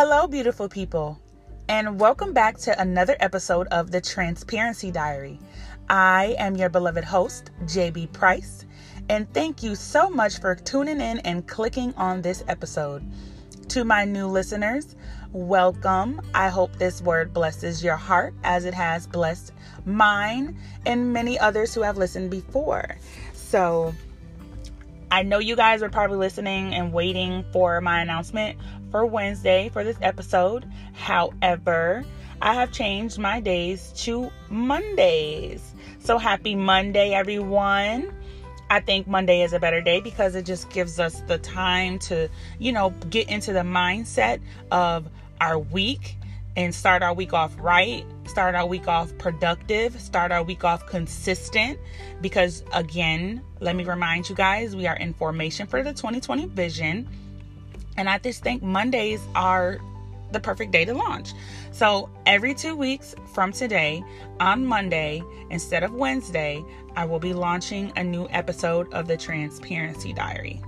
Hello, beautiful people, and welcome back to another episode of the Transparency Diary. I am your beloved host, JB Price, and thank you so much for tuning in and clicking on this episode. To my new listeners, welcome. I hope this word blesses your heart as it has blessed mine and many others who have listened before. So, I know you guys are probably listening and waiting for my announcement for Wednesday for this episode. However, I have changed my days to Mondays. So happy Monday, everyone. I think Monday is a better day because it just gives us the time to, you know, get into the mindset of our week and start our week off right, start our week off productive, start our week off consistent. Because again, let me remind you guys, we are in formation for the 2020 vision. And I just think Mondays are the perfect day to launch. So every two weeks from today, on Monday, instead of Wednesday, I will be launching a new episode of the Transparency Diary.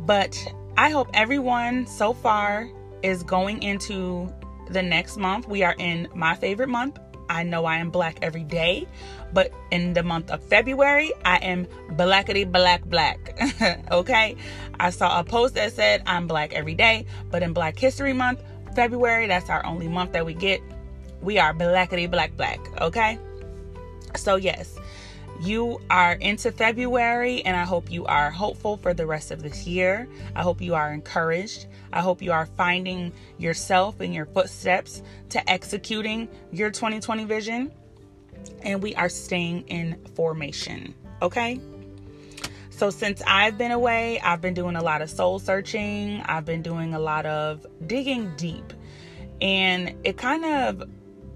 But I hope everyone so far is going into the next month. We are in my favorite month. I know I am black every day, but in the month of February, I am blackety black black. okay? I saw a post that said I'm black every day, but in Black History Month, February, that's our only month that we get. We are blackety black black. Okay? So, yes, you are into February, and I hope you are hopeful for the rest of this year. I hope you are encouraged. I hope you are finding yourself in your footsteps to executing your 2020 vision. And we are staying in formation. Okay? So, since I've been away, I've been doing a lot of soul searching, I've been doing a lot of digging deep. And it kind of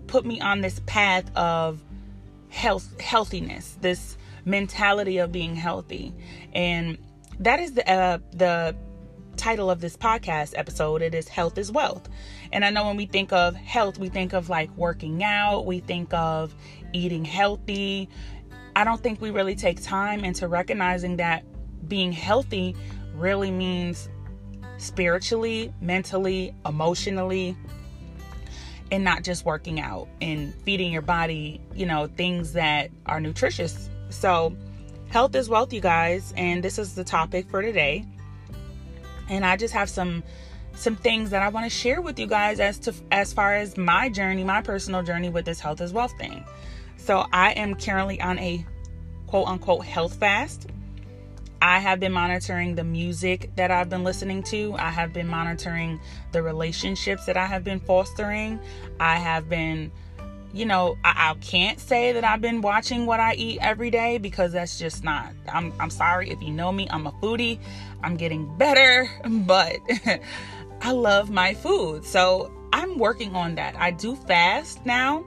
put me on this path of health healthiness this mentality of being healthy and that is the uh, the title of this podcast episode it is health is wealth and i know when we think of health we think of like working out we think of eating healthy i don't think we really take time into recognizing that being healthy really means spiritually mentally emotionally and not just working out and feeding your body, you know, things that are nutritious. So, health is wealth, you guys, and this is the topic for today. And I just have some some things that I want to share with you guys as to as far as my journey, my personal journey with this health as wealth thing. So, I am currently on a quote unquote health fast. I have been monitoring the music that I've been listening to. I have been monitoring the relationships that I have been fostering. I have been, you know, I, I, can't say that I've been watching what I eat every day because that's just not. I'm, I'm sorry if you know me, I'm a foodie. I'm getting better, but I love my food. So I'm working on that. I do fast now.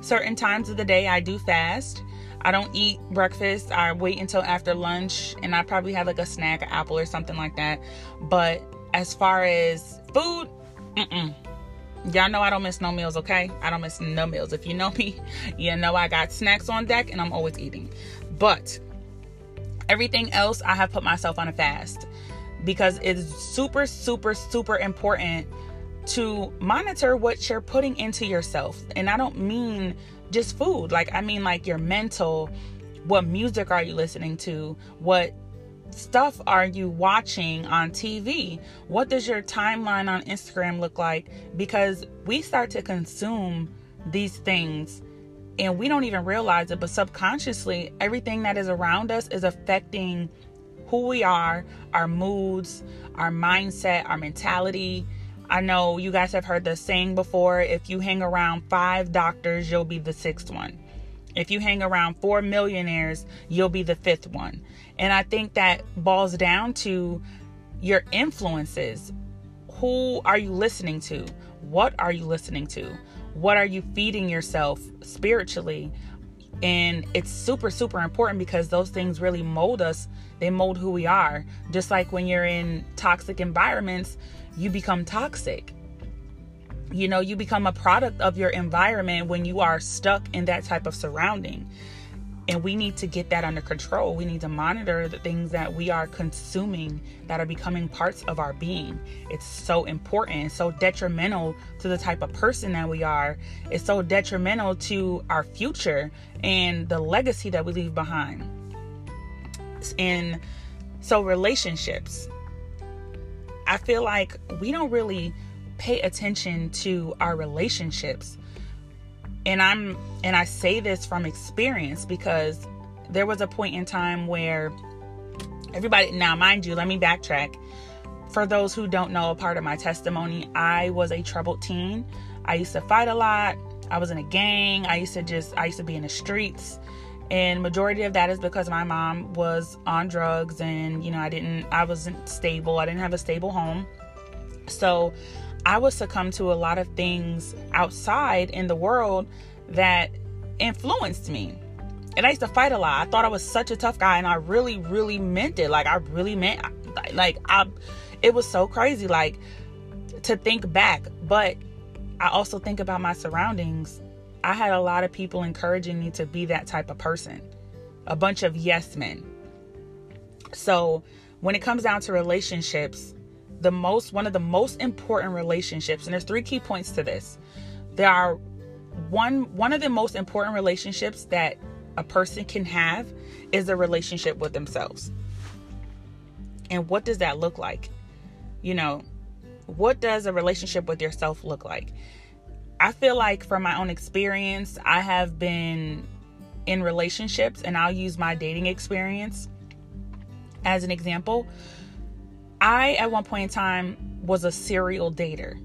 Certain times of the day, I do fast. I don't eat breakfast. I wait until after lunch and I probably have like a snack, an apple or something like that. But as far as food, mm-mm. Y'all know I don't miss no meals, okay? I don't miss no meals. If you know me, you know I got snacks on deck and I'm always eating. But everything else, I have put myself on a fast because it's super, super, super important to monitor what you're putting into yourself. And I don't mean just food. Like, I mean, like your mental, what music are you listening to? What stuff are you watching on TV? What does your timeline on Instagram look like? Because we start to consume these things and we don't even realize it, but subconsciously, everything that is around us is affecting who we are, our moods, our mindset, our mentality, I know you guys have heard the saying before if you hang around five doctors, you'll be the sixth one. If you hang around four millionaires, you'll be the fifth one. And I think that boils down to your influences. Who are you listening to? What are you listening to? What are you feeding yourself spiritually? And it's super, super important because those things really mold us. They mold who we are. Just like when you're in toxic environments, you become toxic. You know, you become a product of your environment when you are stuck in that type of surrounding. And we need to get that under control. We need to monitor the things that we are consuming that are becoming parts of our being. It's so important, so detrimental to the type of person that we are. It's so detrimental to our future and the legacy that we leave behind. And so, relationships, I feel like we don't really pay attention to our relationships and I'm and I say this from experience because there was a point in time where everybody now mind you, let me backtrack. For those who don't know a part of my testimony, I was a troubled teen. I used to fight a lot. I was in a gang. I used to just I used to be in the streets. And majority of that is because my mom was on drugs and you know, I didn't I wasn't stable. I didn't have a stable home. So I would succumb to a lot of things outside in the world that influenced me. And I used to fight a lot. I thought I was such a tough guy and I really, really meant it. Like I really meant like I it was so crazy like to think back. But I also think about my surroundings. I had a lot of people encouraging me to be that type of person. A bunch of yes men. So when it comes down to relationships, the most one of the most important relationships and there's three key points to this. There are one one of the most important relationships that a person can have is a relationship with themselves. And what does that look like? You know what does a relationship with yourself look like? I feel like from my own experience i have been in relationships and i'll use my dating experience as an example I, at one point in time, was a serial dater.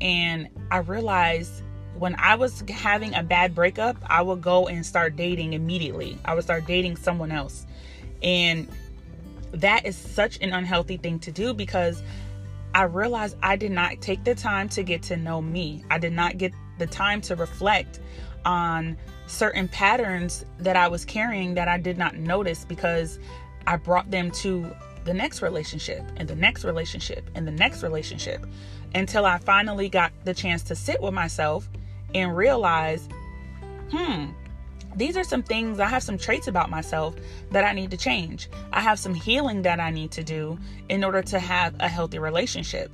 And I realized when I was having a bad breakup, I would go and start dating immediately. I would start dating someone else. And that is such an unhealthy thing to do because I realized I did not take the time to get to know me. I did not get the time to reflect on certain patterns that I was carrying that I did not notice because I brought them to the next relationship and the next relationship and the next relationship until I finally got the chance to sit with myself and realize, hmm, these are some things, I have some traits about myself that I need to change. I have some healing that I need to do in order to have a healthy relationship.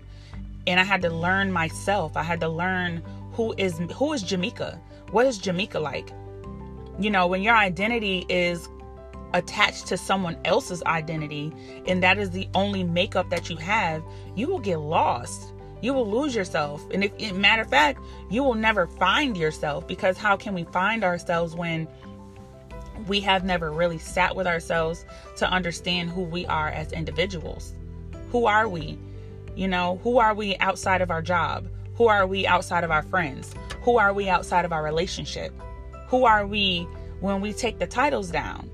And I had to learn myself. I had to learn who is who is Jamaica? What is Jamaica like? You know, when your identity is attached to someone else's identity and that is the only makeup that you have, you will get lost. You will lose yourself. And if matter of fact, you will never find yourself because how can we find ourselves when we have never really sat with ourselves to understand who we are as individuals? Who are we? You know, who are we outside of our job? Who are we outside of our friends? Who are we outside of our relationship? Who are we when we take the titles down?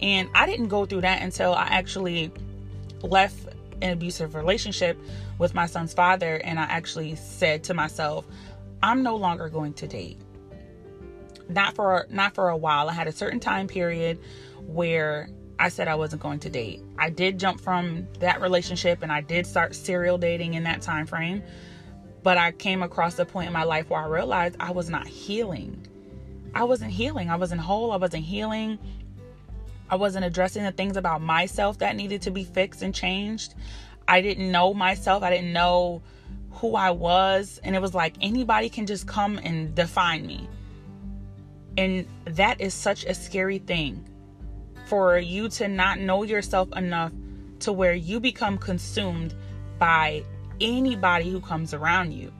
And I didn't go through that until I actually left an abusive relationship with my son's father and I actually said to myself, I'm no longer going to date. Not for not for a while. I had a certain time period where I said I wasn't going to date. I did jump from that relationship and I did start serial dating in that time frame. But I came across a point in my life where I realized I was not healing. I wasn't healing. I wasn't whole. I wasn't healing. I wasn't addressing the things about myself that needed to be fixed and changed. I didn't know myself. I didn't know who I was. And it was like anybody can just come and define me. And that is such a scary thing for you to not know yourself enough to where you become consumed by anybody who comes around you.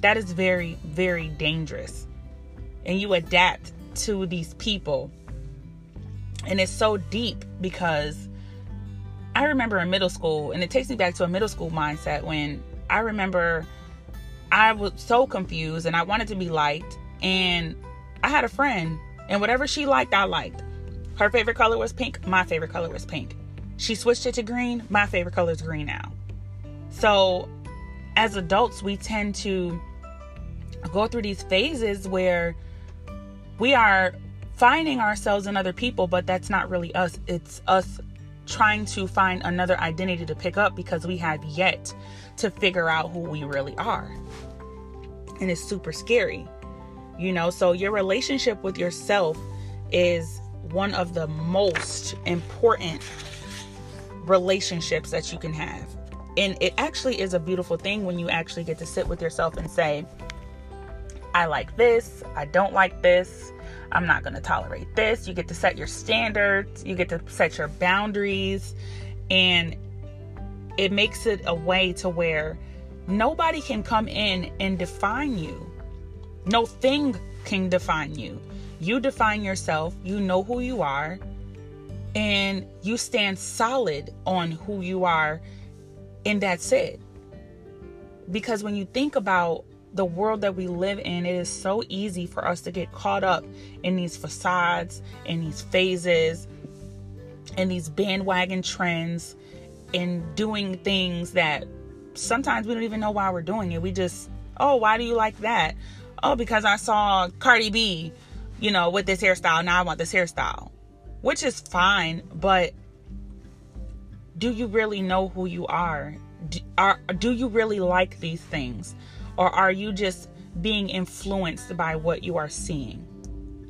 That is very, very dangerous. And you adapt to these people and it's so deep because I remember in middle school, and it takes me back to a middle school mindset when I remember I was so confused and I wanted to be liked. And I had a friend, and whatever she liked, I liked. Her favorite color was pink, my favorite color was pink. She switched it to green, my favorite color is green now. So, as adults, we tend to go through these phases where we are finding ourselves in other people, but that's not really us. It's us trying to find another identity to pick up because we have yet to figure out who we really are. And it's super scary. You know, so your relationship with yourself is one of the most important relationships that you can have. And it actually is a beautiful thing when you actually get to sit with yourself and say, I like this, I don't like this, I'm not going to tolerate this. You get to set your standards, you get to set your boundaries, and it makes it a way to where nobody can come in and define you. No thing can define you. You define yourself, you know who you are, and you stand solid on who you are, and that's it. Because when you think about the world that we live in, it is so easy for us to get caught up in these facades, in these phases, in these bandwagon trends, in doing things that sometimes we don't even know why we're doing it. We just, oh, why do you like that? Oh, because I saw Cardi B, you know, with this hairstyle. Now I want this hairstyle, which is fine, but do you really know who you are? Do, are, do you really like these things? Or are you just being influenced by what you are seeing?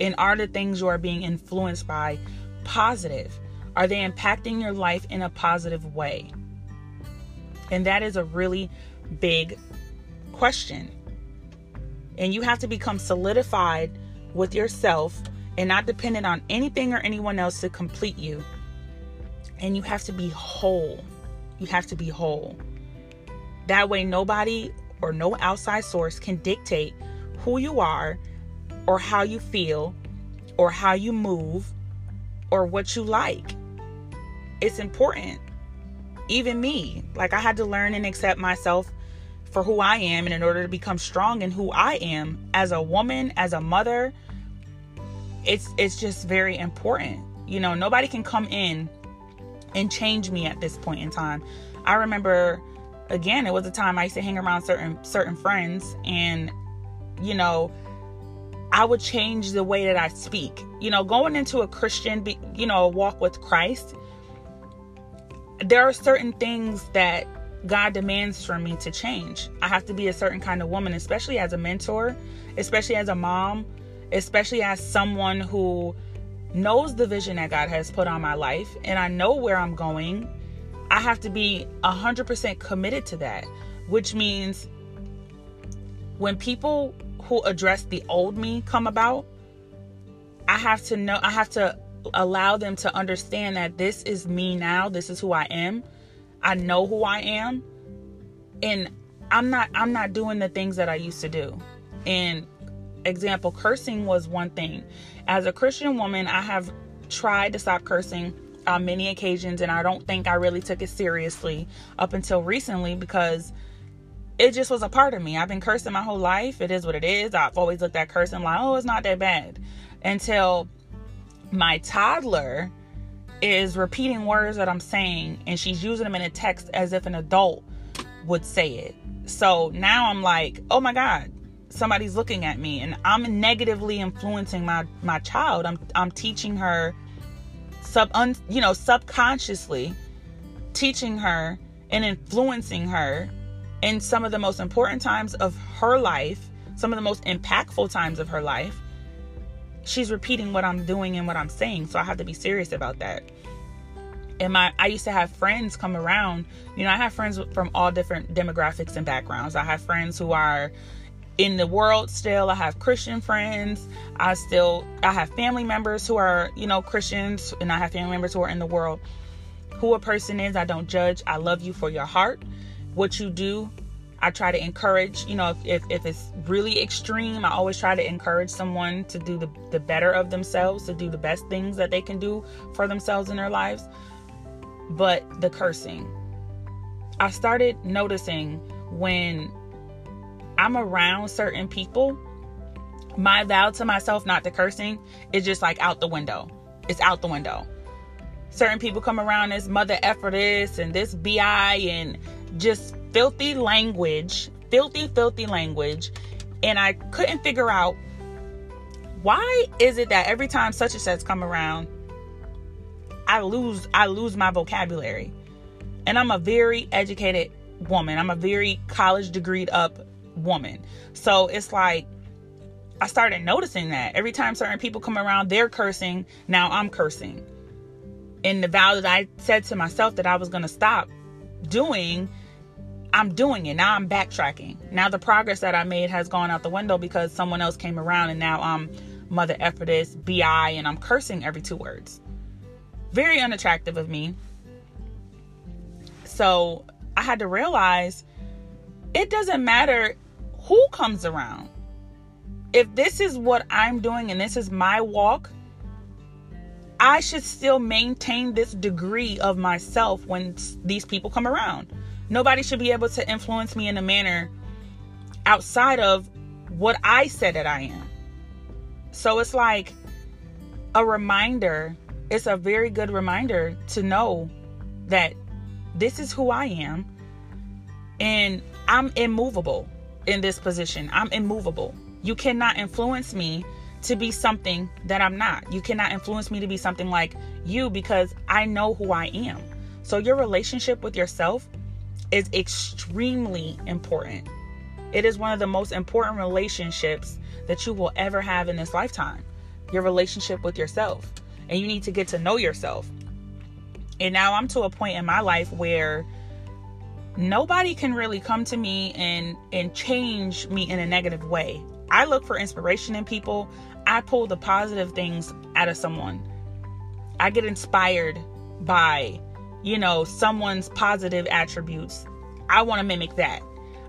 And are the things you are being influenced by positive? Are they impacting your life in a positive way? And that is a really big question. And you have to become solidified with yourself and not dependent on anything or anyone else to complete you. And you have to be whole. You have to be whole. That way, nobody or no outside source can dictate who you are or how you feel or how you move or what you like. It's important. Even me, like I had to learn and accept myself for who I am and in order to become strong in who I am as a woman, as a mother, it's it's just very important. You know, nobody can come in and change me at this point in time. I remember again, it was a time I used to hang around certain certain friends and you know, I would change the way that I speak. You know, going into a Christian, you know, walk with Christ, there are certain things that God demands from me to change. I have to be a certain kind of woman, especially as a mentor, especially as a mom, especially as someone who knows the vision that God has put on my life and I know where I'm going I have to be 100% committed to that, which means when people who address the old me come about, I have to know, I have to allow them to understand that this is me now, this is who I am. I know who I am. And I'm not I'm not doing the things that I used to do. And example, cursing was one thing. As a Christian woman, I have tried to stop cursing on many occasions, and I don't think I really took it seriously up until recently because it just was a part of me. I've been cursing my whole life. It is what it is. I've always looked at cursing like, oh, it's not that bad. Until my toddler is repeating words that I'm saying and she's using them in a text as if an adult would say it. So now I'm like, oh my God, somebody's looking at me and I'm negatively influencing my my child. I'm I'm teaching her sub un, you know subconsciously teaching her and influencing her in some of the most important times of her life some of the most impactful times of her life. She's repeating what i'm doing and what i'm saying so i have to be serious about that. And my i used to have friends come around. You know i have friends from all different demographics and backgrounds. I have friends who are in the world still. I have christian friends. I still i have family members who are you know christians and i have family members who are in the world. Who a person is i don't judge. I love you for your heart. What you do i try to encourage. You know if, if, if it's really extreme i always try to encourage someone to do the, the better of themselves to do the best things that they can do for themselves in their lives. But the cursing. I started noticing when I'm around certain people, my vow to myself not to cursing is just like out the window. It's out the window. Certain people come around this mother effer this and this bi and just filthy language, filthy, filthy language. And I couldn't figure out why is it that every time such and such come around, I lose I lose my vocabulary. And I'm a very educated woman. I'm a very college degreed up woman. So it's like I started noticing that every time certain people come around, they're cursing. Now I'm cursing. And the vow that I said to myself that I was going to stop doing, I'm doing it. Now I'm backtracking. Now the progress that I made has gone out the window because someone else came around and now I'm mother effortless, BI, and I'm cursing every two words. Very unattractive of me. So I had to realize it doesn't matter who comes around. If this is what I'm doing and this is my walk, I should still maintain this degree of myself when these people come around. Nobody should be able to influence me in a manner outside of what I said that I am. So it's like a reminder, it's a very good reminder to know that this is who I am and I'm immovable in this position. I'm immovable. You cannot influence me to be something that I'm not. You cannot influence me to be something like you because I know who I am. So, your relationship with yourself is extremely important. It is one of the most important relationships that you will ever have in this lifetime your relationship with yourself. And you need to get to know yourself. And now I'm to a point in my life where nobody can really come to me and and change me in a negative way. I look for inspiration in people. I pull the positive things out of someone. I get inspired by, you know, someone's positive attributes. I want to mimic that.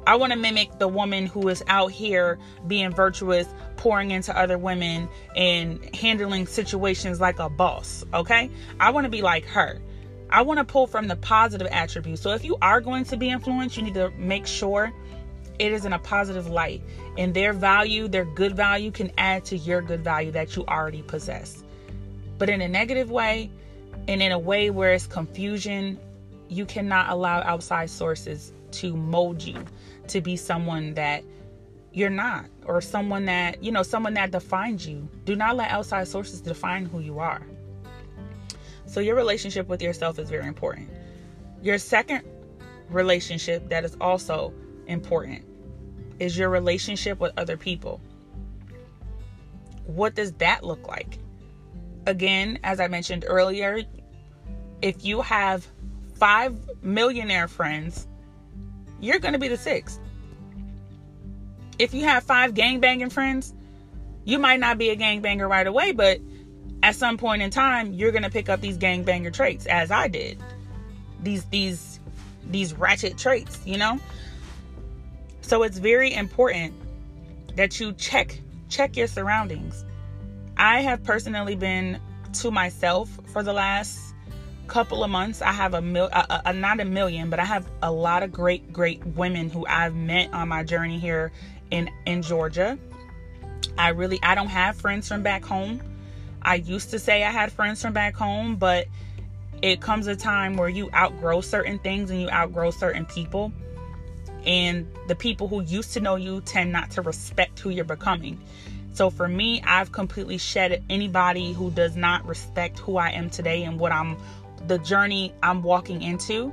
I want to mimic the woman who is out here being virtuous, pouring into other women, and handling situations like a boss. Okay? I want to be like her. I want to pull from the positive attributes. So if you are going to be influenced, you need to make sure it is in a positive light. And their value, their good value, can add to your good value that you already possess. But in a negative way, and in a way where it's confusion, you cannot allow outside sources to mold you to be someone that you're not or someone that, you know, someone that defines you. Do not let outside sources define who you are. So, your relationship with yourself is very important. Your second relationship that is also important is your relationship with other people. What does that look like? Again, as I mentioned earlier, if you have five millionaire friends, you're going to be the sixth. If you have five gangbanging friends, you might not be a gangbanger right away, but at some point in time you're to pick up these gangbanger traits as I did. These these these ratchet traits, you know? So it's very important that you check check your surroundings. I have personally been to myself for the last couple of months. I have a mil a, a, not a million, but I have a lot of great great women who I've met on my journey here in in Georgia. I really I don't have friends from back home. I used to say I had friends from back home, but it comes a time where you outgrow certain things and you outgrow certain people. And the people who used to know you tend not to respect who you're becoming. So for me, I've completely shed anybody who does not respect who I am today and what I'm, the journey I'm walking into,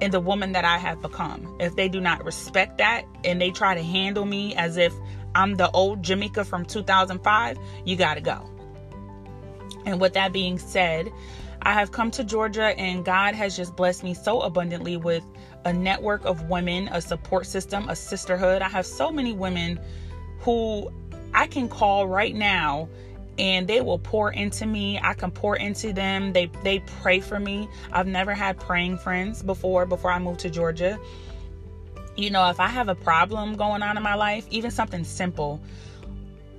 and the woman that I have become. If they do not respect that and they try to handle me as if I'm the old Jamaica from 2005, you got to go. And with that being said, I have come to Georgia and God has just blessed me so abundantly with a network of women, a support system, a sisterhood. I have so many women who I can call right now and they will pour into me. I can pour into them. They they pray for me. I've never had praying friends before before I moved to Georgia. You know, if I have a problem going on in my life, even something simple,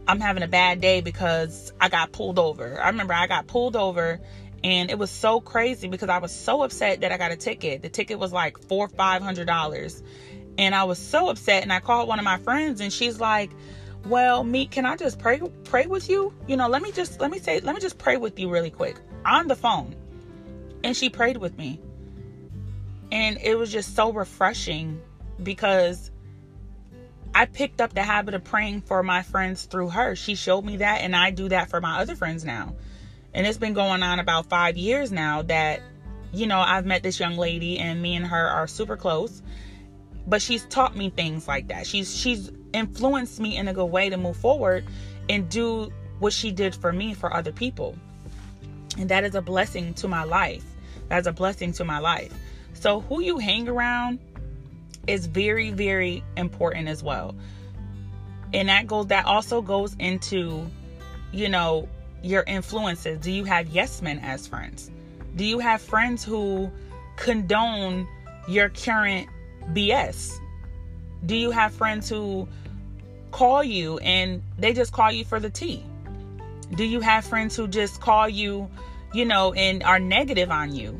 I'm having a bad day because I got pulled over. I remember I got pulled over and it was so crazy because I was so upset that I got a ticket. The ticket was like four, five hundred dollars. And I was so upset and I called one of my friends and she's like, Well, me, can I just pray pray with you? You know, let me just let me say let me just pray with you really quick on the phone. And she prayed with me. And it was just so refreshing because I picked up the habit of praying for my friends through her. She showed me that, and I do that for my other friends now. And it's been going on about five years now that, you know, I've met this young lady, and me and her are super close. but she's taught me things like that. She's she's influenced me in a good way to move forward and do what she did for me for other people. And that is a blessing to my life. That's a blessing to my life. So who you hang around is very very important as well. And that goes that also goes into you know your influences. Do you have yes men as friends? Do you have friends who condone your current BS? Do you have friends who call you and they just call you for the tea? Do you have friends who just call you, you know, and are negative on you?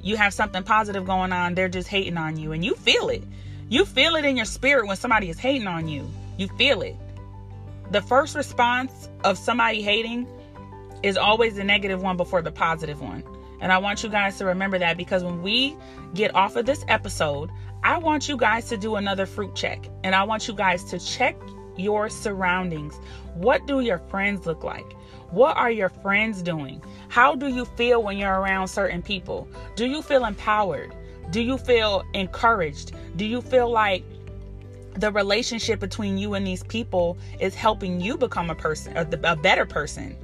You have something positive going on, they're just hating on you and you feel it. You feel it in your spirit when somebody is hating on you. You feel it. The first response of somebody hating is always the negative one before the positive one. And I want you guys to remember that because when we get off of this episode, I want you guys to do another fruit check. And I want you guys to check your surroundings. What do your friends look like? What are your friends doing? How do you feel when you're around certain people? Do you feel empowered? Do you feel encouraged? Do you feel like the relationship between you and these people is helping you become a person, a, better person?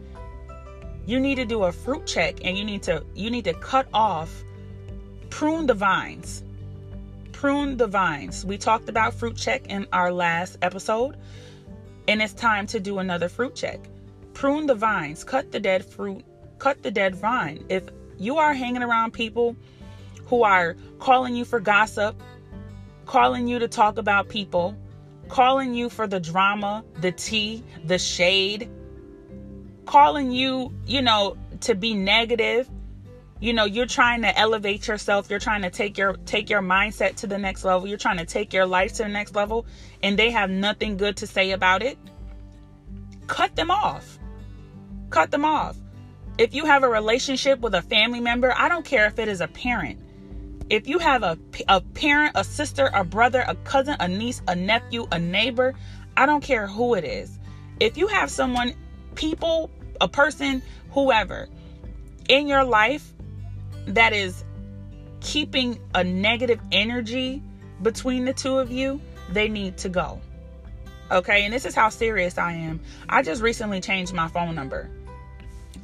you need to do a fruit check and you need to you need to cut off prune the vines prune the vines we talked about fruit check in our last episode and it's time to do another fruit check prune the vines cut the dead fruit cut the dead vine if you are hanging around people who are calling you for gossip calling you to talk about people calling you for the drama the tea the shade calling you, you know, to be negative. You know, you're trying to elevate yourself. You're trying to take your take your mindset to the next level. You're trying to take your life to the next level and they have nothing good to say about it. Cut them off. Cut them off. If you have a relationship with a family member, I don't care if it is a parent. If you have a, a parent, a sister, a brother, a cousin, a niece, a nephew, a neighbor, I don't care who it is. If you have someone people, a person, whoever in your life that is keeping a negative energy between the two of you, they need to go. Okay, and this is how serious I am. I just recently changed my phone number.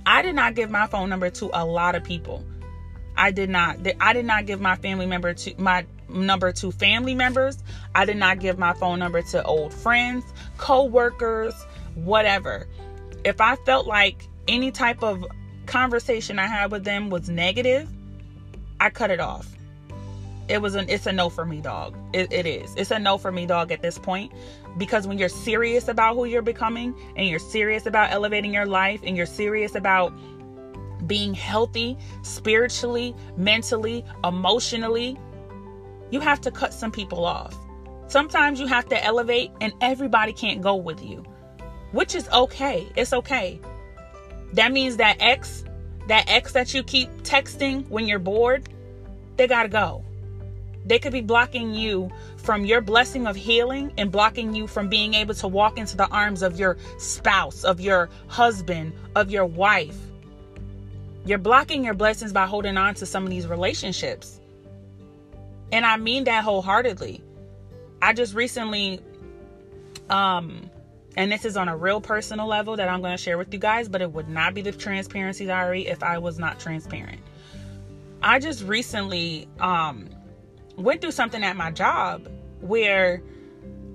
I did not give my phone number to a lot of people. I did not I did not give my family member to my number to family members. I did not give my phone number to old friends, co-workers, whatever if I felt like any type of conversation I had with them was negative, I cut it off. It was an it's a no for me, dog. It, it is. It's a no for me, dog, at this point. Because when you're serious about who you're becoming and you're serious about elevating your life and you're serious about being healthy spiritually, mentally, emotionally, you have to cut some people off. Sometimes you have to elevate and everybody can't go with you which is okay. It's okay. That means that ex, that ex that you keep texting when you're bored, they gotta go. They could be blocking you from your blessing of healing and blocking you from being able to walk into the arms of your spouse, of your husband, of your wife. You're blocking your blessings by holding on to some of these relationships. And I mean that wholeheartedly. I just recently um and this is on a real personal level that I'm going to share with you guys, but it would not be the transparency diary if I was not transparent. I just recently um, went through something at my job where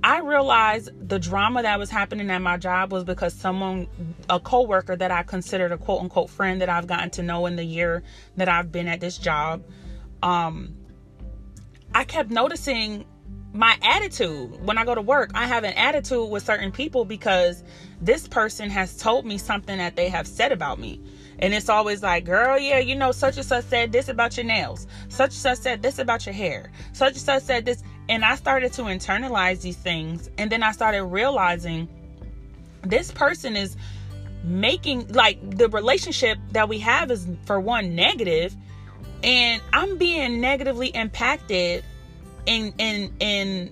I realized the drama that was happening at my job was because someone, a coworker that I considered a quote unquote friend that I've gotten to know in the year that I've been at this job, um, I kept noticing my attitude when I go to work. I have an attitude with certain people because this person has told me something that they have said about me. And it's always like, girl, yeah, you know, such and such said this about your nails. Such and such said this about your hair. Such and such said this. And I started to internalize these things. And then I started realizing this person is making, like, the relationship that we have is, for one, negative, And I'm being negatively impacted in in in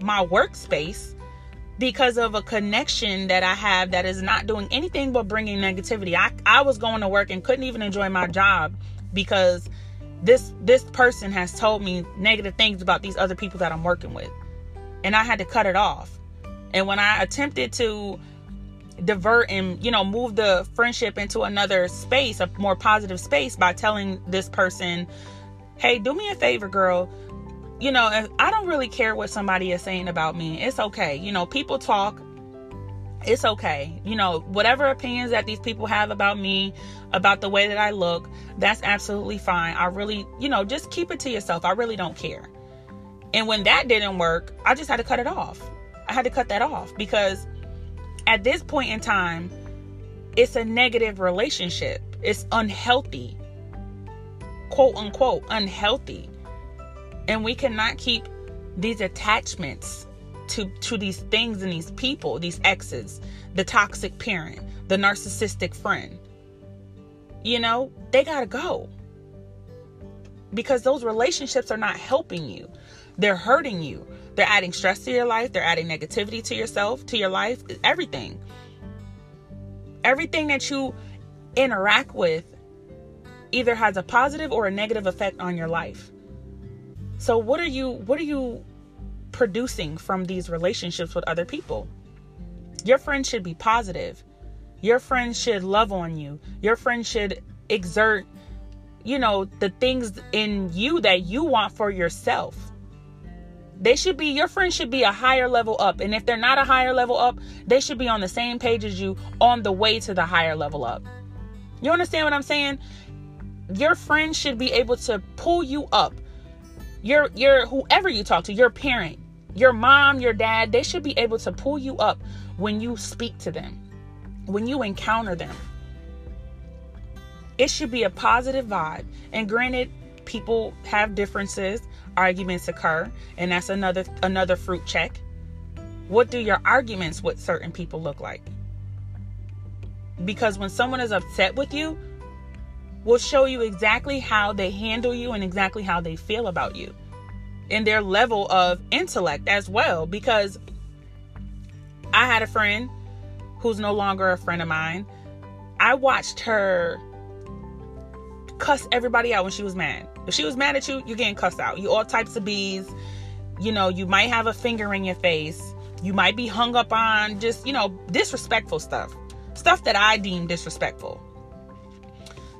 my workspace because of a connection that I have that is not doing anything but bringing negativity. I I was going to work and couldn't even enjoy my job because this this person has told me negative things about these other people that I'm working with. And I had to cut it off. And when I attempted to divert and you know move the friendship into another space a more positive space by telling this person hey do me a favor girl you know i don't really care what somebody is saying about me. It's okay. You know people talk. It's okay. You know whatever opinions that these people have about me about the way that i look that's absolutely fine. I really you know just keep it to yourself. I really don't care. And when that didn't work i just had to cut it off. I had to cut that off because at this point in time, it's a negative relationship. It's unhealthy. Quote unquote, unhealthy. And we cannot keep these attachments to, to these things and these people, these exes, the toxic parent, the narcissistic friend. You know, they got to go. Because those relationships are not helping you, they're hurting you. They're adding stress to your life, they're adding negativity to yourself, to your life, everything. Everything that you interact with either has a positive or a negative effect on your life. So what are you what are you producing from these relationships with other people? Your friends should be positive. Your friends should love on you. Your friends should exert you know the things in you that you want for yourself they should be your friends should be a higher level up and if they're not a higher level up they should be on the same page as you on the way to the higher level up you understand what i'm saying your friends should be able to pull you up your your whoever you talk to your parent your mom your dad they should be able to pull you up when you speak to them when you encounter them. It should be a positive vibe. And granted people have differences. Arguments occur and that's another another fruit check. What do your arguments with certain people look like? Because when someone is upset with you will show you exactly how they handle you and exactly how they feel about you and their level of intellect as well because i had a friend who's no longer a friend of mine i watched her cuss everybody out when she was mad if she was mad at you, you're getting cussed out. You all types of bees. You know, you might have a finger in your face. You might be hung up on just, you know, disrespectful stuff. Stuff that I deem disrespectful.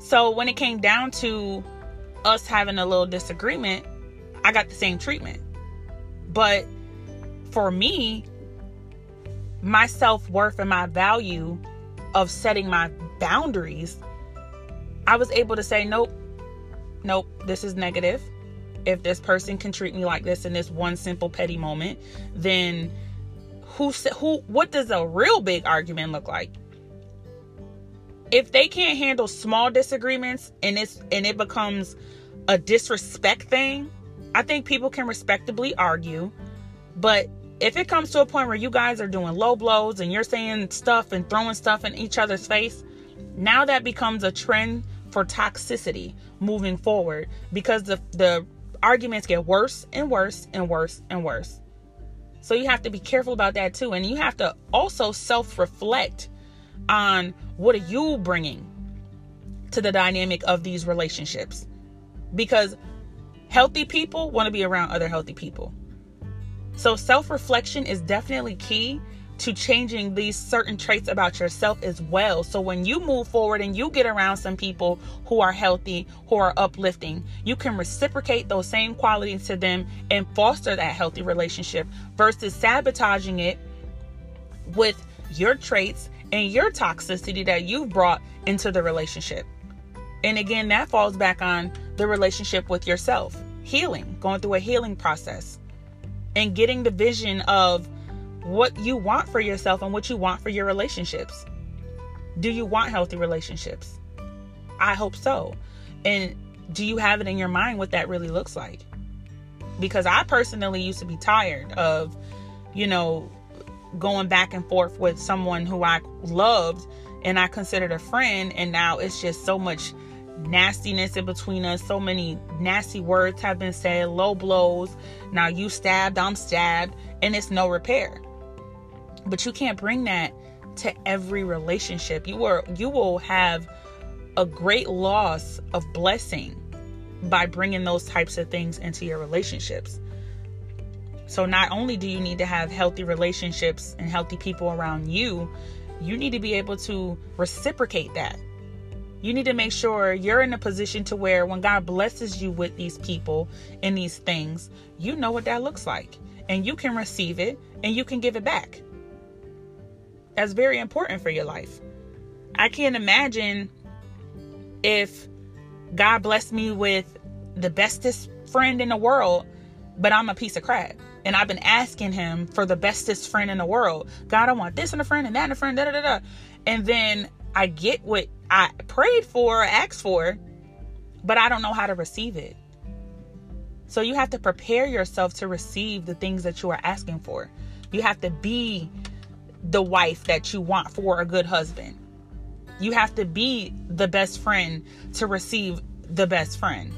So when it came down to us having a little disagreement, I got the same treatment. But for me, my self worth and my value of setting my boundaries, I was able to say, nope, nope, this is negative. If this person can treat me like this in this one simple petty moment, then who who what does a real big argument look like? If they can't handle small disagreements and it's and it becomes a disrespect thing, I think people can respectably argue, but if it comes to a point where you guys are doing low blows and you're saying stuff and throwing stuff in each other's face, now that becomes a trend for toxicity moving forward because the the arguments get worse and worse and worse and worse. So you have to be careful about that too and you have to also self-reflect on what are you bringing to the dynamic of these relationships? Because healthy people want to be around other healthy people. So self-reflection is definitely key to changing these certain traits about yourself as well. So when you move forward and you get around some people who are healthy, who are uplifting, you can reciprocate those same qualities to them and foster that healthy relationship versus sabotaging it with your traits and your toxicity that you've brought into the relationship. And again, that falls back on the relationship with yourself, healing, going through a healing process, and getting the vision of what you want for yourself and what you want for your relationships. Do you want healthy relationships? I hope so. And do you have it in your mind what that really looks like? Because I personally used to be tired of, you know, going back and forth with someone who I loved and I considered a friend, and now it's just so much nastiness in between us. So many nasty words have been said, low blows. Now you stabbed, I'm stabbed, and it's no repair. But you can't bring that to every relationship. You are you will have a great loss of blessing by bringing those types of things into your relationships. So, not only do you need to have healthy relationships and healthy people around you, you need to be able to reciprocate that. You need to make sure you're in a position to where when God blesses you with these people and these things, you know what that looks like and you can receive it and you can give it back. That's very important for your life. I can't imagine if God blessed me with the bestest friend in the world, but I'm a piece of crap. And I've been asking him for the bestest friend in the world. God, I want this in a friend and that in a friend, da da da da. And then I get what I prayed for, asked for, but I don't know how to receive it. So you have to prepare yourself to receive the things that you are asking for. You have to be the wife that you want for a good husband. You have to be the best friend to receive the best friend.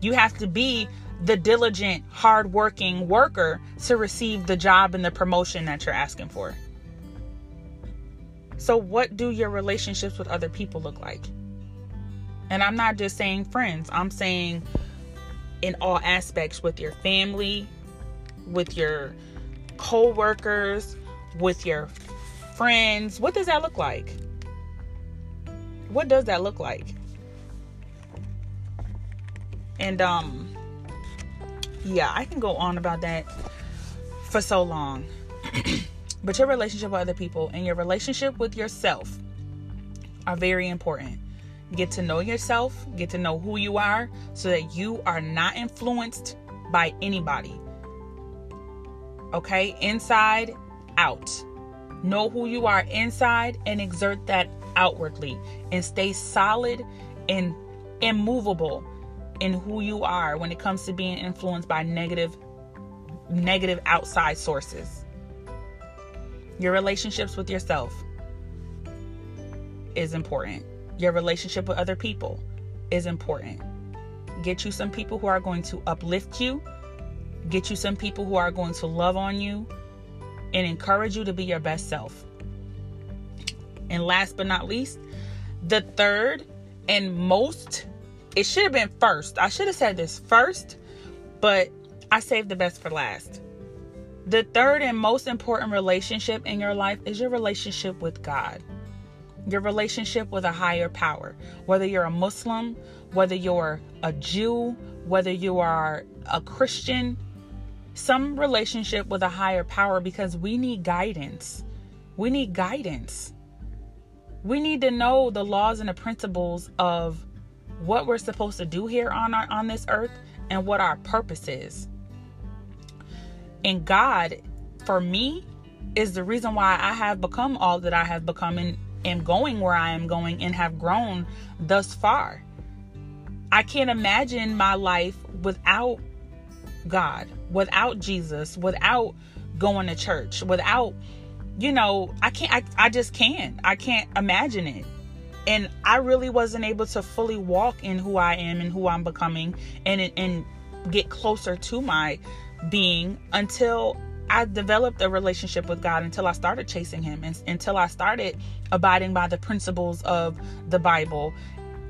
You have to be the diligent, hardworking worker to receive the job and the promotion that you're asking for. So, what do your relationships with other people look like? And I'm not just saying friends, I'm saying in all aspects with your family, with your co workers, with your friends. What does that look like? What does that look like? And um yeah, I can go on about that for so long. but your relationship with other people and your relationship with yourself are very important. Get to know yourself, get to know who you are so that you are not influenced by anybody. Okay? Inside, out. Know who you are inside and exert that outwardly and stay solid and immovable in who you are when it comes to being influenced by negative negative outside sources. Your relationships with yourself is important. Your relationship with other people is important. Get you some people who are going to uplift you. Get you some people who are going to love on you and encourage you to be your best self. And last but not least, the third and most it should have been first. I should have said this first, but I saved the best for last. The third and most important relationship in your life is your relationship with God. Your relationship with a higher power. Whether you're a Muslim, whether you're a Jew, whether you are a Christian, some relationship with a higher power because we need guidance. We need guidance. We need to know the laws and the principles of what we're supposed to do here on our on this earth and what our purpose is. And God, for me, is the reason why I have become all that I have become and am going where I am going and have grown thus far. I can't imagine my life without God, without Jesus, without going to church, without, you know, I can't, I, I just can't. I can't imagine it and I really wasn't able to fully walk in who I am and who I'm becoming and and get closer to my being until I developed a relationship with God until I started chasing him and until I started abiding by the principles of the Bible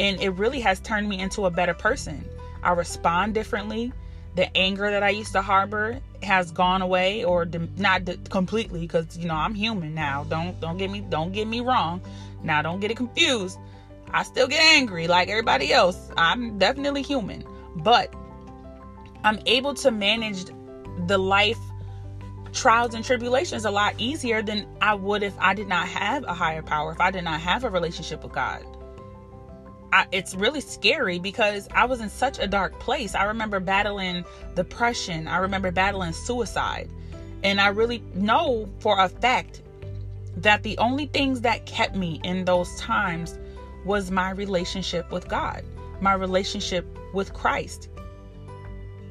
and it really has turned me into a better person. I respond differently. The anger that I used to harbor has gone away or not completely because you know I'm human now. Don't don't get me don't get me wrong. Now, don't get it confused. I still get angry like everybody else. I'm definitely human. But I'm able to manage the life trials and tribulations a lot easier than I would if I did not have a higher power, if I did not have a relationship with God. I, it's really scary because I was in such a dark place. I remember battling depression, I remember battling suicide. And I really know for a fact that the only things that kept me in those times was my relationship with God, my relationship with Christ.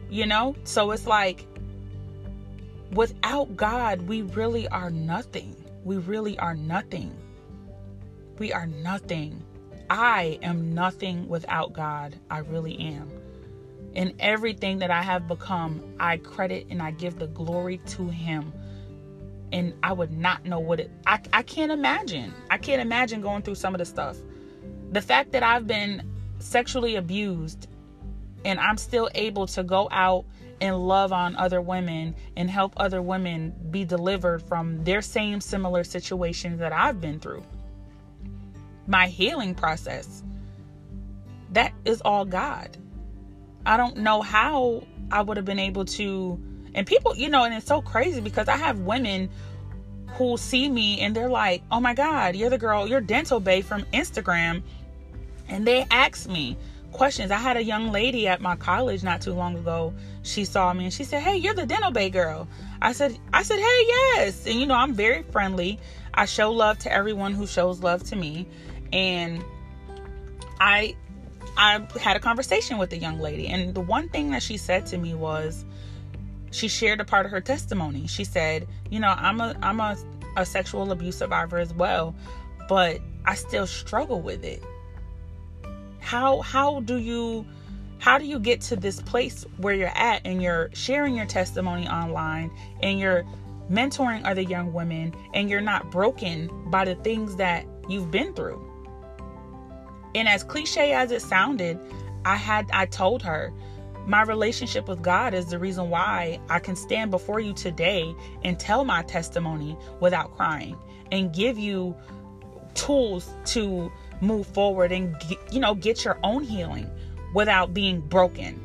You know? So it's like without God, we really are nothing. We really are nothing. We are nothing. I am nothing without God. I really am. In everything that I have become, I credit and I give the glory to Him and I would not know what it I, I can't imagine. I can't imagine going through some of the stuff. The fact that I've been sexually abused and I'm still able to go out and love on other women and help other women be delivered from their same similar situations that I've been through. My healing process, that is all God. I don't know how I would have been able to. And people, you know, and it's so crazy because I have women who see me and they're like, oh my God, you're the girl, you're Dental Bae from Instagram. And they ask me, questions. I had a young lady at my college not too long ago. She saw me and she said, "Hey, you're the Dental Bae girl." I said, "I said, hey, yes." And you know, I'm very friendly. I show love to everyone who shows love to me, and I I had a conversation with the young lady, and the one thing that she said to me was, she shared a part of her testimony. She said, "You know, I'm a I'm a, a sexual abuse survivor as well, but I still struggle with it." how how do you how do you get to this place where you're at and you're sharing your testimony online and you're mentoring other young women and you're not broken by the things that you've been through and as cliche as it sounded i had i told her my relationship with God is the reason why I can stand before you today and tell my testimony without crying and give you tools to move forward and you know get your own healing without being broken.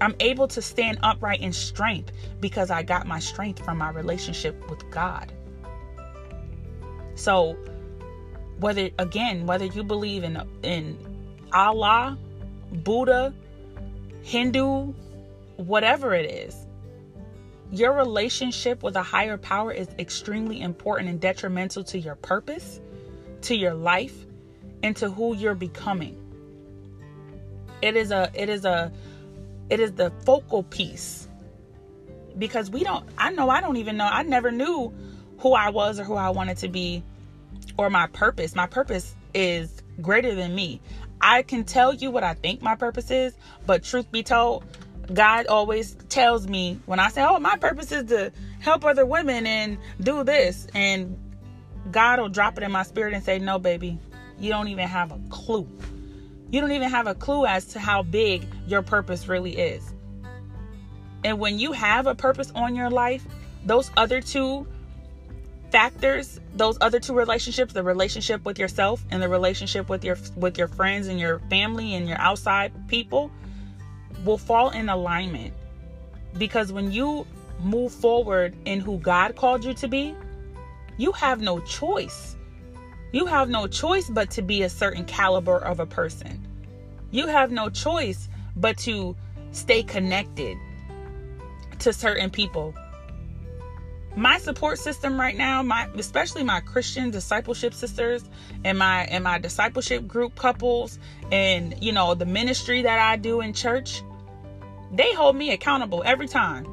I'm able to stand upright in strength because i got my strength from my relationship with god. So whether again whether you believe in in allah buddha hindu whatever it is your relationship with a higher power is extremely important and detrimental to your purpose to your life and to who you're becoming. It is a it is a it is the focal piece. Because we don't I know I don't even know. I never knew who I was or who I wanted to be or my purpose. My purpose is greater than me. I can tell you what I think my purpose is, but truth be told, God always tells me when I say, "Oh, my purpose is to help other women and do this," and God will drop it in my spirit and say, No, baby, you don't even have a clue. You don't even have a clue as to how big your purpose really is. And when you have a purpose on your life, those other two factors, those other two relationships, the relationship with yourself and the relationship with your with your friends and your family and your outside people will fall in alignment. Because when you move forward in who God called you to be, you have no choice. You have no choice but to be a certain caliber of a person. You have no choice but to stay connected to certain people. My support system right now, my especially my Christian discipleship sisters and my and my discipleship group couples and you know the ministry that I do in church, they hold me accountable every time.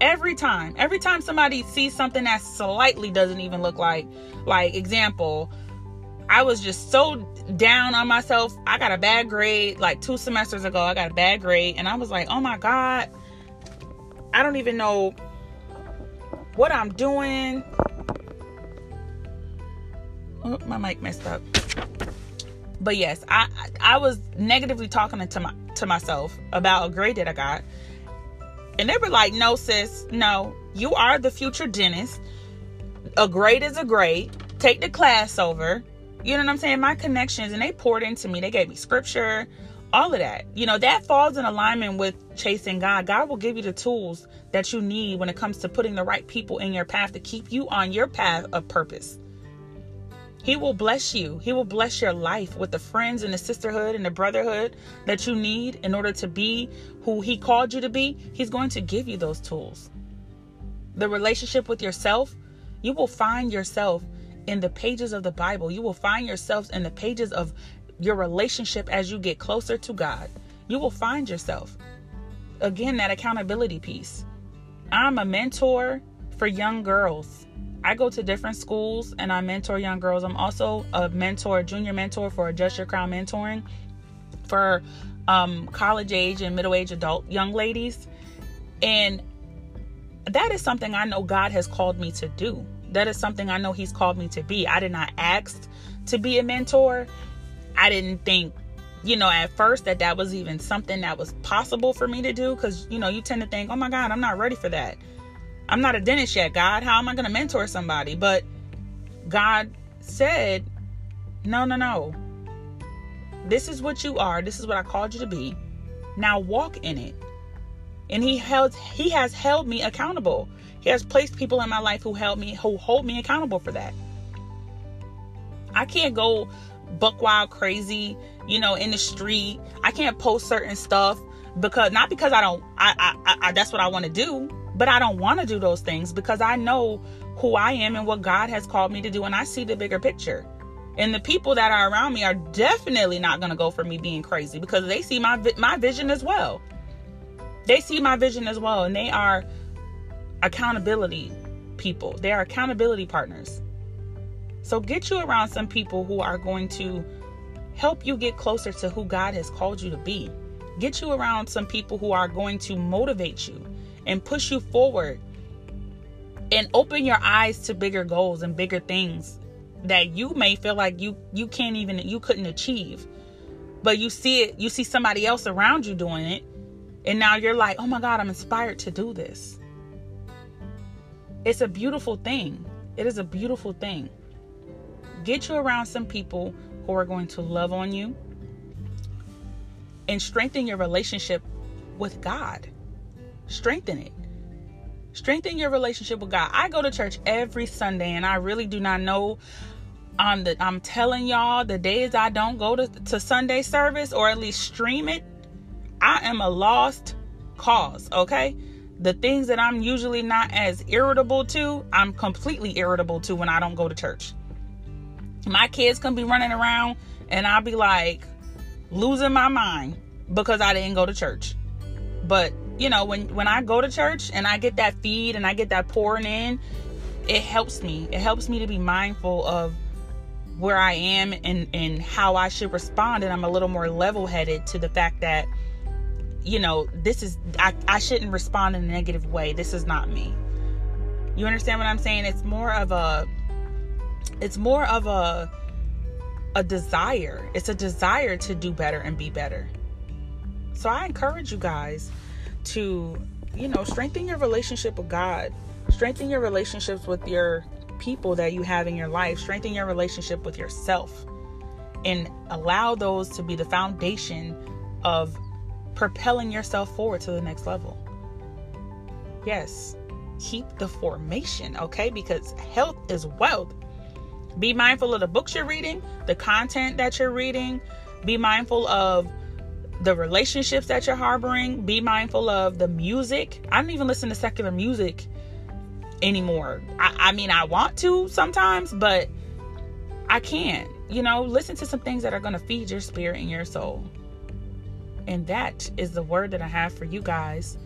Every time. Every time somebody sees something that slightly doesn't even look like like example i was just so down on myself. I got a bad grade like two semesters ago i got a bad grade and i was like oh my god. I don't even know what i'm doing oh, my mic messed up but yes i i was negatively talking to my to myself about a grade that i got and they were like, no, sis, no, you are the future dentist. A grade is a grade. Take the class over. You know what I'm saying? My connections, and they poured into me. They gave me scripture, all of that. You know, that falls in alignment with chasing God. God will give you the tools that you need when it comes to putting the right people in your path to keep you on your path of purpose. He will bless you. He will bless your life with the friends and the sisterhood and the brotherhood that you need in order to be who He called you to be. He's going to give you those tools. The relationship with yourself, you will find yourself in the pages of the Bible. You will find yourselves in the pages of your relationship as you get closer to God. You will find yourself. Again, that accountability piece. I'm a mentor for young girls. I go to different schools and I mentor young girls. I'm also a mentor, junior mentor for Adjust Your Crown Mentoring for um, college age and middle age adult young ladies. And that is something I know God has called me to do. That is something I know He's called me to be. I did not ask to be a mentor. I didn't think you know, at first that that was even something that was possible for me to do because, you know, you tend to think, oh my God, I'm not ready for that. I'm not a dentist yet, God. How am I going to mentor somebody? But God said, no, no, no. This is what you are. This is what I called you to be. Now walk in it. And he held he has held me accountable. He has placed people in my life who held me who hold me accountable for that. I can't go buck wild crazy, you know, in the street. I can't post certain stuff because not because I don't I I, I that's what I want to do, but I don't want to do those things because I know who I am and what God has called me to do and I see the bigger picture. And the people that are around me are definitely not going to go for me being crazy because they see my my vision as well. They see my vision as well and they are accountability people. They are accountability partners. So get you around some people who are going to help you get closer to who God has called you to be. Get you around some people who are going to motivate you and push you forward and open your eyes to bigger goals and bigger things that you may feel like you you can't even you couldn't achieve. But you see it, you see somebody else around you doing it, and now you're like, "Oh my god, I'm inspired to do this." It's a beautiful thing. It is a beautiful thing. Get you around some people who are going to love on you and strengthen your relationship with God. Strengthen it. Strengthen your relationship with God. I go to church every Sunday and I really do not know um, on the I'm telling y'all the days I don't go to, to Sunday service or at least stream it, I am a lost cause, okay? The things that I'm usually not as irritable to, I'm completely irritable to when I don't go to church my kids can be running around and I'll be like losing my mind because I didn't go to church. But you know, when when I go to church and I get that feed and I get that pouring in, it helps me. It helps me to be mindful of where I am and and how I should respond and I'm a little more level-headed to the fact that you know, this is I, I shouldn't respond in a negative way. This is not me. You understand what I'm saying? It's more of a it's more of a a desire. It's a desire to do better and be better. So I encourage you guys to, you know, strengthen your relationship with God. Strengthen your relationships with your people that you have in your life. Strengthen your relationship with yourself. And allow those to be the foundation of propelling yourself forward to the next level. Yes, keep the formation, okay? Because health is wealth. Be mindful of the books you're reading, the content that you're reading. Be mindful of the relationships that you're harboring. Be mindful of the music. I don't even listen to secular music anymore. I, I mean, I want to sometimes, but I can't. You know, listen to some things that are going to feed your spirit and your soul. And that is the word that I have for you guys.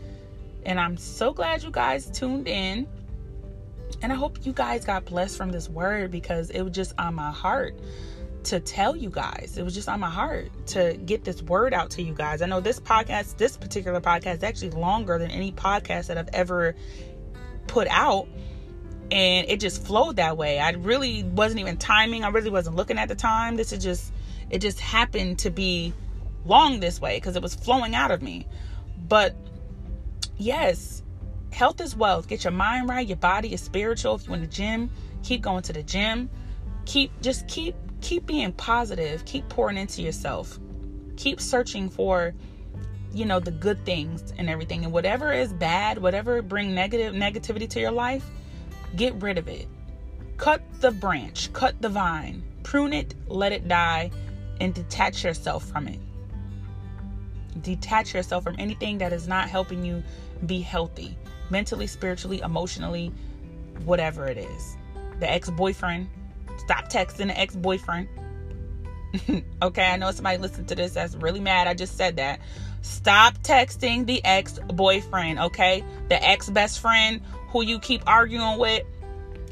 And I'm so glad you guys tuned in. And I hope you guys got blessed from this word because it was just on my heart to tell you guys. It was just on my heart to get this word out to you guys. I know this podcast, this particular podcast, is actually longer than any podcast that I've ever put out. And it just flowed that way. I really wasn't even timing. I really wasn't looking at the time. This is just, it just happened to be long this way because it was flowing out of me. But yes, health is wealth. Get your mind right, your body is spiritual. If you're in the gym, keep going to the gym. Keep just keep keep being positive. Keep pouring into yourself. Keep searching for you know the good things and everything and whatever is bad whatever bring negative negativity to your life get rid of it cut the branch cut the vine prune it let it die and detach yourself from it detach yourself from anything that is not helping you be healthy mentally, spiritually, emotionally, whatever it is. The ex boyfriend, stop texting the ex boyfriend. okay, I know somebody listened to this that's really mad. I just said that. Stop texting the ex boyfriend, okay? The ex best friend who you keep arguing with.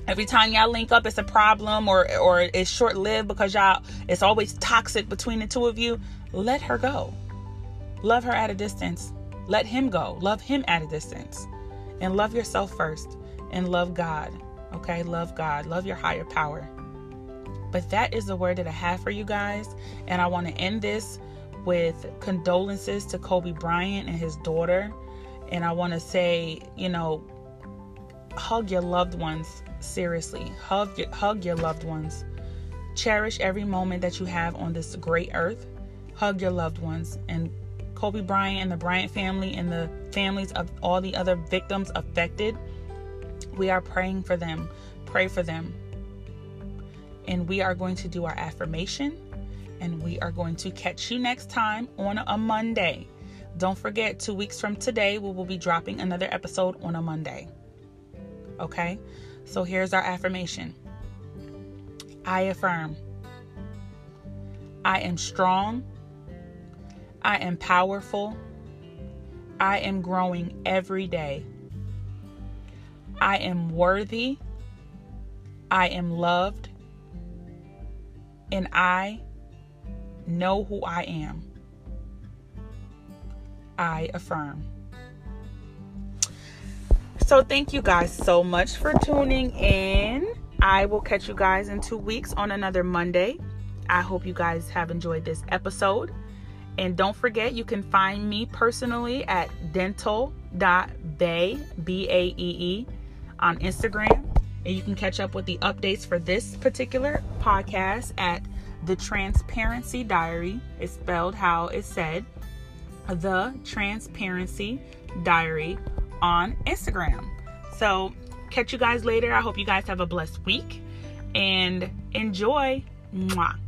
Every time y'all link up, it's a problem or or it's short lived because y'all it's always toxic between the two of you. Let her go. Love her at a distance. Let him go. Love him at a distance and love yourself first and love God. Okay, love God, love your higher power. But that is the word that I have for you guys. And I want to end this with condolences to Kobe Bryant and his daughter. And I want to say, you know, hug your loved ones seriously. Hug your, hug your loved ones. Cherish every moment that you have on this great earth. Hug your loved ones and Kobe Bryant and the Bryant family and the families of all the other victims affected. We are praying for them. Pray for them. And we are going to do our affirmation and we are going to catch you next time on a Monday. Don't forget, two weeks from today, we will be dropping another episode on a Monday. Okay? So here's our affirmation I affirm I am strong, I am powerful, I am growing every day. I am worthy, I am loved, and I know who I am. I affirm. So, thank you guys so much for tuning in. I will catch you guys in two weeks on another Monday. I hope you guys have enjoyed this episode. And don't forget, you can find me personally at dental.bae, B A E E, on Instagram. And you can catch up with the updates for this particular podcast at The Transparency Diary. It's spelled how it's said. The Transparency Diary on Instagram. So, catch you guys later. I hope you guys have a blessed week and enjoy. Mwah.